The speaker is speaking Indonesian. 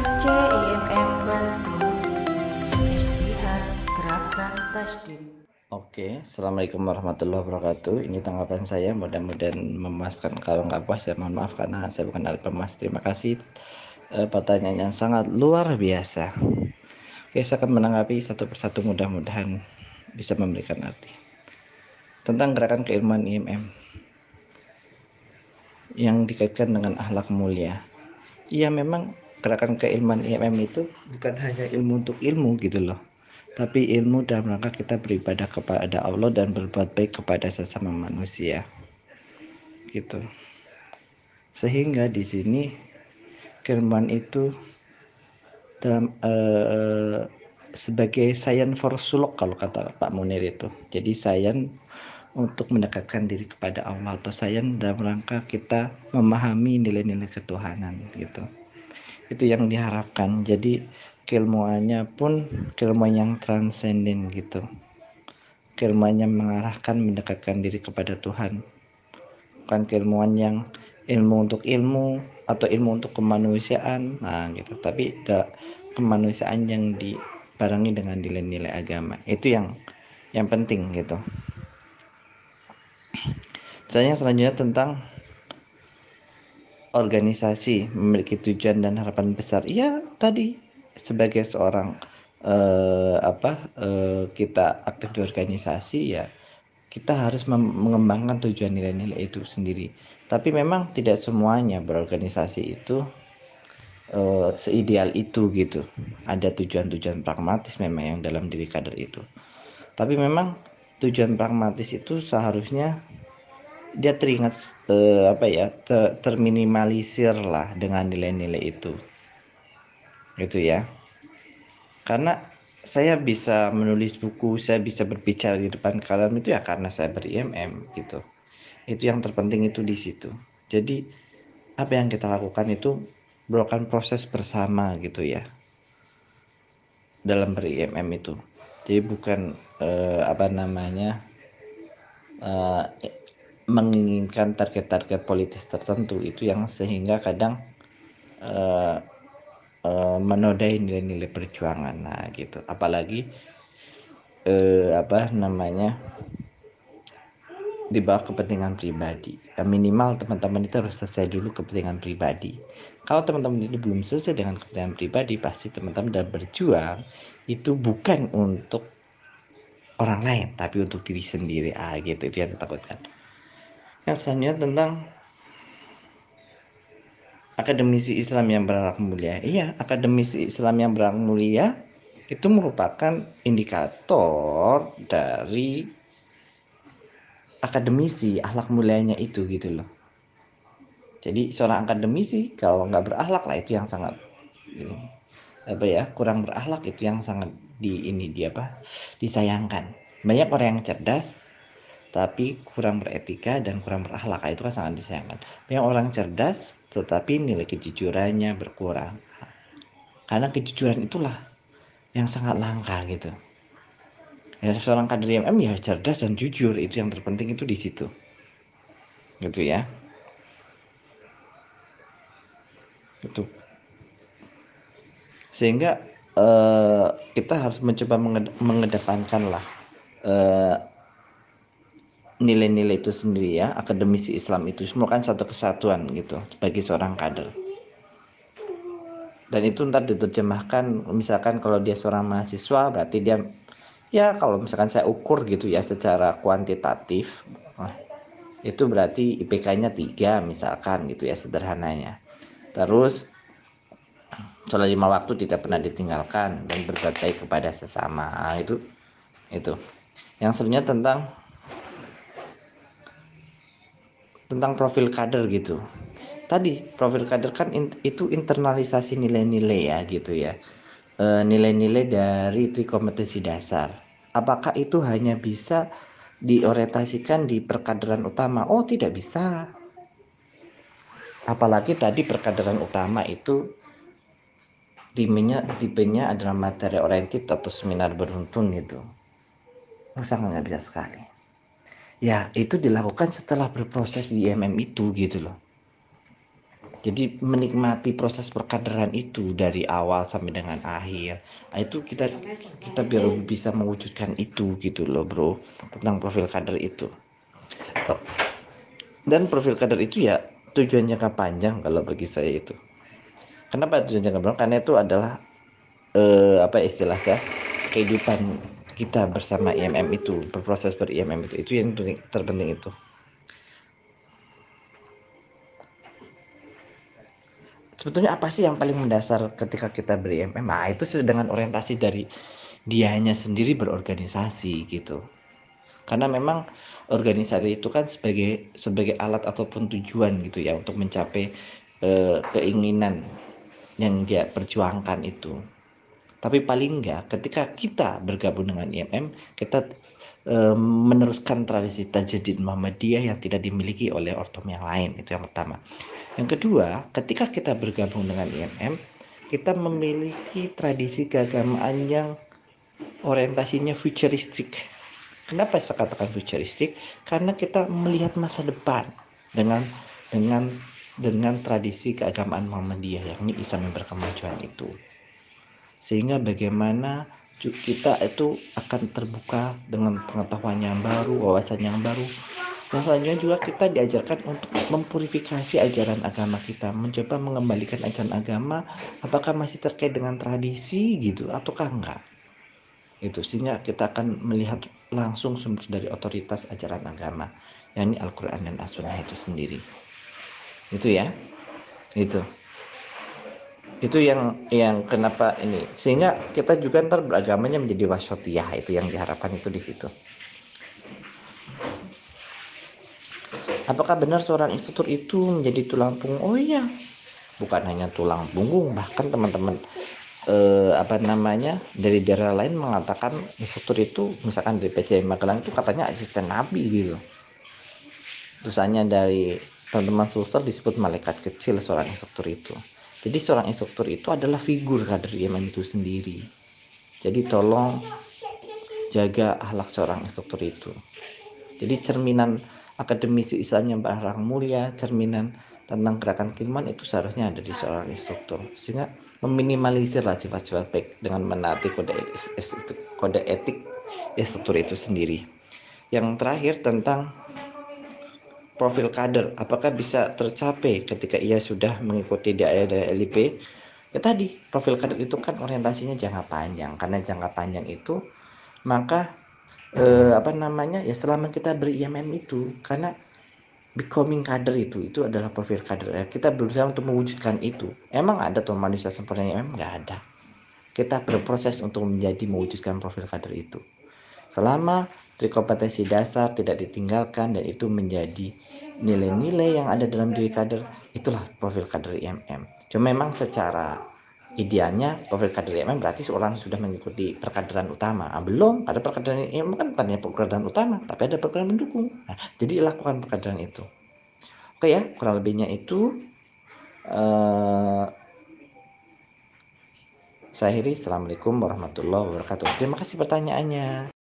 FC IMM Bantul Istihad Gerakan Tasdid Oke, Assalamualaikum warahmatullahi wabarakatuh. Ini tanggapan saya, mudah-mudahan memuaskan. Kalau nggak puas, saya mohon maaf karena saya bukan ahli pemas. Terima kasih. E, pertanyaan yang sangat luar biasa. Oke, saya akan menanggapi satu persatu mudah-mudahan bisa memberikan arti. Tentang gerakan keilmuan IMM yang dikaitkan dengan akhlak mulia. Iya, memang gerakan keilmuan IMM itu bukan hanya ilmu untuk ilmu gitu loh tapi ilmu dalam rangka kita beribadah kepada Allah dan berbuat baik kepada sesama manusia. Gitu. Sehingga di sini keilmuan itu dalam uh, sebagai sayan for suluk kalau kata Pak Munir itu. Jadi sayan untuk mendekatkan diri kepada Allah atau sayan dalam rangka kita memahami nilai-nilai ketuhanan gitu. Itu yang diharapkan. Jadi keilmuannya pun keilmuan yang transenden gitu. Keilmuannya mengarahkan mendekatkan diri kepada Tuhan. Bukan keilmuan yang ilmu untuk ilmu atau ilmu untuk kemanusiaan. Nah gitu. Tapi kemanusiaan yang dibarengi dengan nilai-nilai agama. Itu yang yang penting gitu. Saya selanjutnya tentang organisasi memiliki tujuan dan harapan besar iya tadi sebagai seorang uh, apa uh, kita aktif di organisasi ya kita harus mengembangkan tujuan nilai-nilai itu sendiri. Tapi memang tidak semuanya berorganisasi itu uh, seideal itu gitu. Ada tujuan-tujuan pragmatis memang yang dalam diri kader itu. Tapi memang tujuan pragmatis itu seharusnya dia teringat uh, apa ya ter, terminimalisir lah dengan nilai-nilai itu. Gitu ya. Karena saya bisa menulis buku saya bisa berbicara di depan kalian itu ya karena saya ber-IMM gitu. Itu yang terpenting itu di situ. Jadi apa yang kita lakukan itu melakukan proses bersama gitu ya dalam ber-IMM itu. Jadi bukan eh, apa namanya eh, menginginkan target-target politis tertentu itu yang sehingga kadang eh, uh, menodai nilai-nilai perjuangan. Nah gitu. Apalagi uh, apa namanya di bawah kepentingan pribadi. Ya, minimal teman-teman itu harus selesai dulu kepentingan pribadi. Kalau teman-teman ini belum selesai dengan kepentingan pribadi pasti teman-teman dalam berjuang itu bukan untuk orang lain tapi untuk diri sendiri. Ah gitu. Itu yang ditakutkan yang selanjutnya tentang akademisi Islam yang berakhlak mulia. Iya, akademisi Islam yang berakhlak mulia itu merupakan indikator dari akademisi akhlak mulianya itu gitu loh. Jadi seorang akademisi kalau nggak berakhlak lah itu yang sangat ini, apa ya kurang berakhlak itu yang sangat di ini dia apa disayangkan. Banyak orang yang cerdas tapi kurang beretika dan kurang berakhlak. Itu kan sangat disayangkan. Banyak orang cerdas tetapi nilai kejujurannya berkurang. Karena kejujuran itulah yang sangat langka gitu. Ya seorang kader IMM ya cerdas dan jujur itu yang terpenting itu di situ. Gitu ya. Itu sehingga uh, kita harus mencoba mengedepankan lah uh, nilai-nilai itu sendiri ya akademisi Islam itu semua kan satu kesatuan gitu bagi seorang kader. Dan itu ntar diterjemahkan misalkan kalau dia seorang mahasiswa berarti dia ya kalau misalkan saya ukur gitu ya secara kuantitatif itu berarti IPK-nya tiga misalkan gitu ya sederhananya. Terus sholat lima waktu tidak pernah ditinggalkan dan berbuat baik kepada sesama. Nah, itu itu. Yang sebenarnya tentang tentang profil kader gitu. Tadi profil kader kan in, itu internalisasi nilai-nilai ya gitu ya. E, nilai-nilai dari tri kompetensi dasar. Apakah itu hanya bisa diorientasikan di perkaderan utama? Oh, tidak bisa. Apalagi tadi perkaderan utama itu tipenya tipenya adalah materi oriented atau seminar beruntun gitu. Sangat nggak bisa sekali ya itu dilakukan setelah berproses di IMM itu gitu loh. Jadi menikmati proses perkaderan itu dari awal sampai dengan akhir. Nah, itu kita kita biar bisa mewujudkan itu gitu loh bro tentang profil kader itu. Dan profil kader itu ya tujuan jangka panjang kalau bagi saya itu. Kenapa tujuan jangka panjang? Karena itu adalah eh, apa istilahnya kehidupan kita bersama IMM itu berproses ber IMM itu itu yang terpenting itu sebetulnya apa sih yang paling mendasar ketika kita beri MM? Nah, itu dengan orientasi dari dianya sendiri berorganisasi gitu. Karena memang organisasi itu kan sebagai sebagai alat ataupun tujuan gitu ya untuk mencapai eh, keinginan yang dia perjuangkan itu. Tapi paling enggak ketika kita bergabung dengan IMM, kita e, meneruskan tradisi tajdid Muhammadiyah yang tidak dimiliki oleh ortom yang lain. Itu yang pertama. Yang kedua, ketika kita bergabung dengan IMM, kita memiliki tradisi keagamaan yang orientasinya futuristik. Kenapa saya katakan futuristik? Karena kita melihat masa depan dengan dengan dengan tradisi keagamaan Muhammadiyah yakni Islam yang berkemajuan itu. Sehingga bagaimana kita itu akan terbuka dengan pengetahuan yang baru, wawasan yang baru, dan selanjutnya juga kita diajarkan untuk mempurifikasi ajaran agama kita, mencoba mengembalikan ajaran agama apakah masih terkait dengan tradisi gitu ataukah enggak. Itu sehingga kita akan melihat langsung sumber dari otoritas ajaran agama, yakni Al-Qur'an dan As-Sunnah itu sendiri. Itu ya. Itu. Itu yang yang kenapa ini. Sehingga kita juga ntar beragamanya menjadi wasyatiyah itu yang diharapkan itu di situ. Apakah benar seorang instruktur itu menjadi tulang punggung? Oh iya, bukan hanya tulang punggung, bahkan teman-teman eh, apa namanya dari daerah lain mengatakan instruktur itu, misalkan dari PCM Magelang itu katanya asisten Nabi gitu. Terusannya dari teman-teman suster disebut malaikat kecil seorang instruktur itu. Jadi seorang instruktur itu adalah figur kader iman itu sendiri. Jadi tolong jaga akhlak seorang instruktur itu. Jadi cerminan akademisi Islam yang barang mulia, cerminan tentang gerakan kilman itu seharusnya ada di seorang instruktur. Sehingga meminimalisir lah sifat-sifat baik dengan menaati kode etik, kode etik instruktur itu sendiri. Yang terakhir tentang profil kader, apakah bisa tercapai ketika ia sudah mengikuti dari LIP? Ya tadi, profil kader itu kan orientasinya jangka panjang. Karena jangka panjang itu, maka eh, apa namanya ya selama kita beri IMM itu karena becoming kader itu itu adalah profil kader. Ya, kita berusaha untuk mewujudkan itu. Emang ada tuh manusia sempurna IMM nggak ada. Kita berproses untuk menjadi mewujudkan profil kader itu. Selama kompetensi dasar tidak ditinggalkan dan itu menjadi nilai-nilai yang ada dalam diri kader. Itulah profil kader IMM cuma memang secara idealnya profil kader IMM berarti seorang sudah mengikuti perkaderan utama. Ah, belum. Ada perkaderan IMM kan bukan perkaderan utama tapi ada perkaderan mendukung. Nah, jadi lakukan perkaderan itu. Oke ya kurang lebihnya itu uh, saya akhiri. Assalamualaikum warahmatullahi wabarakatuh. Terima kasih pertanyaannya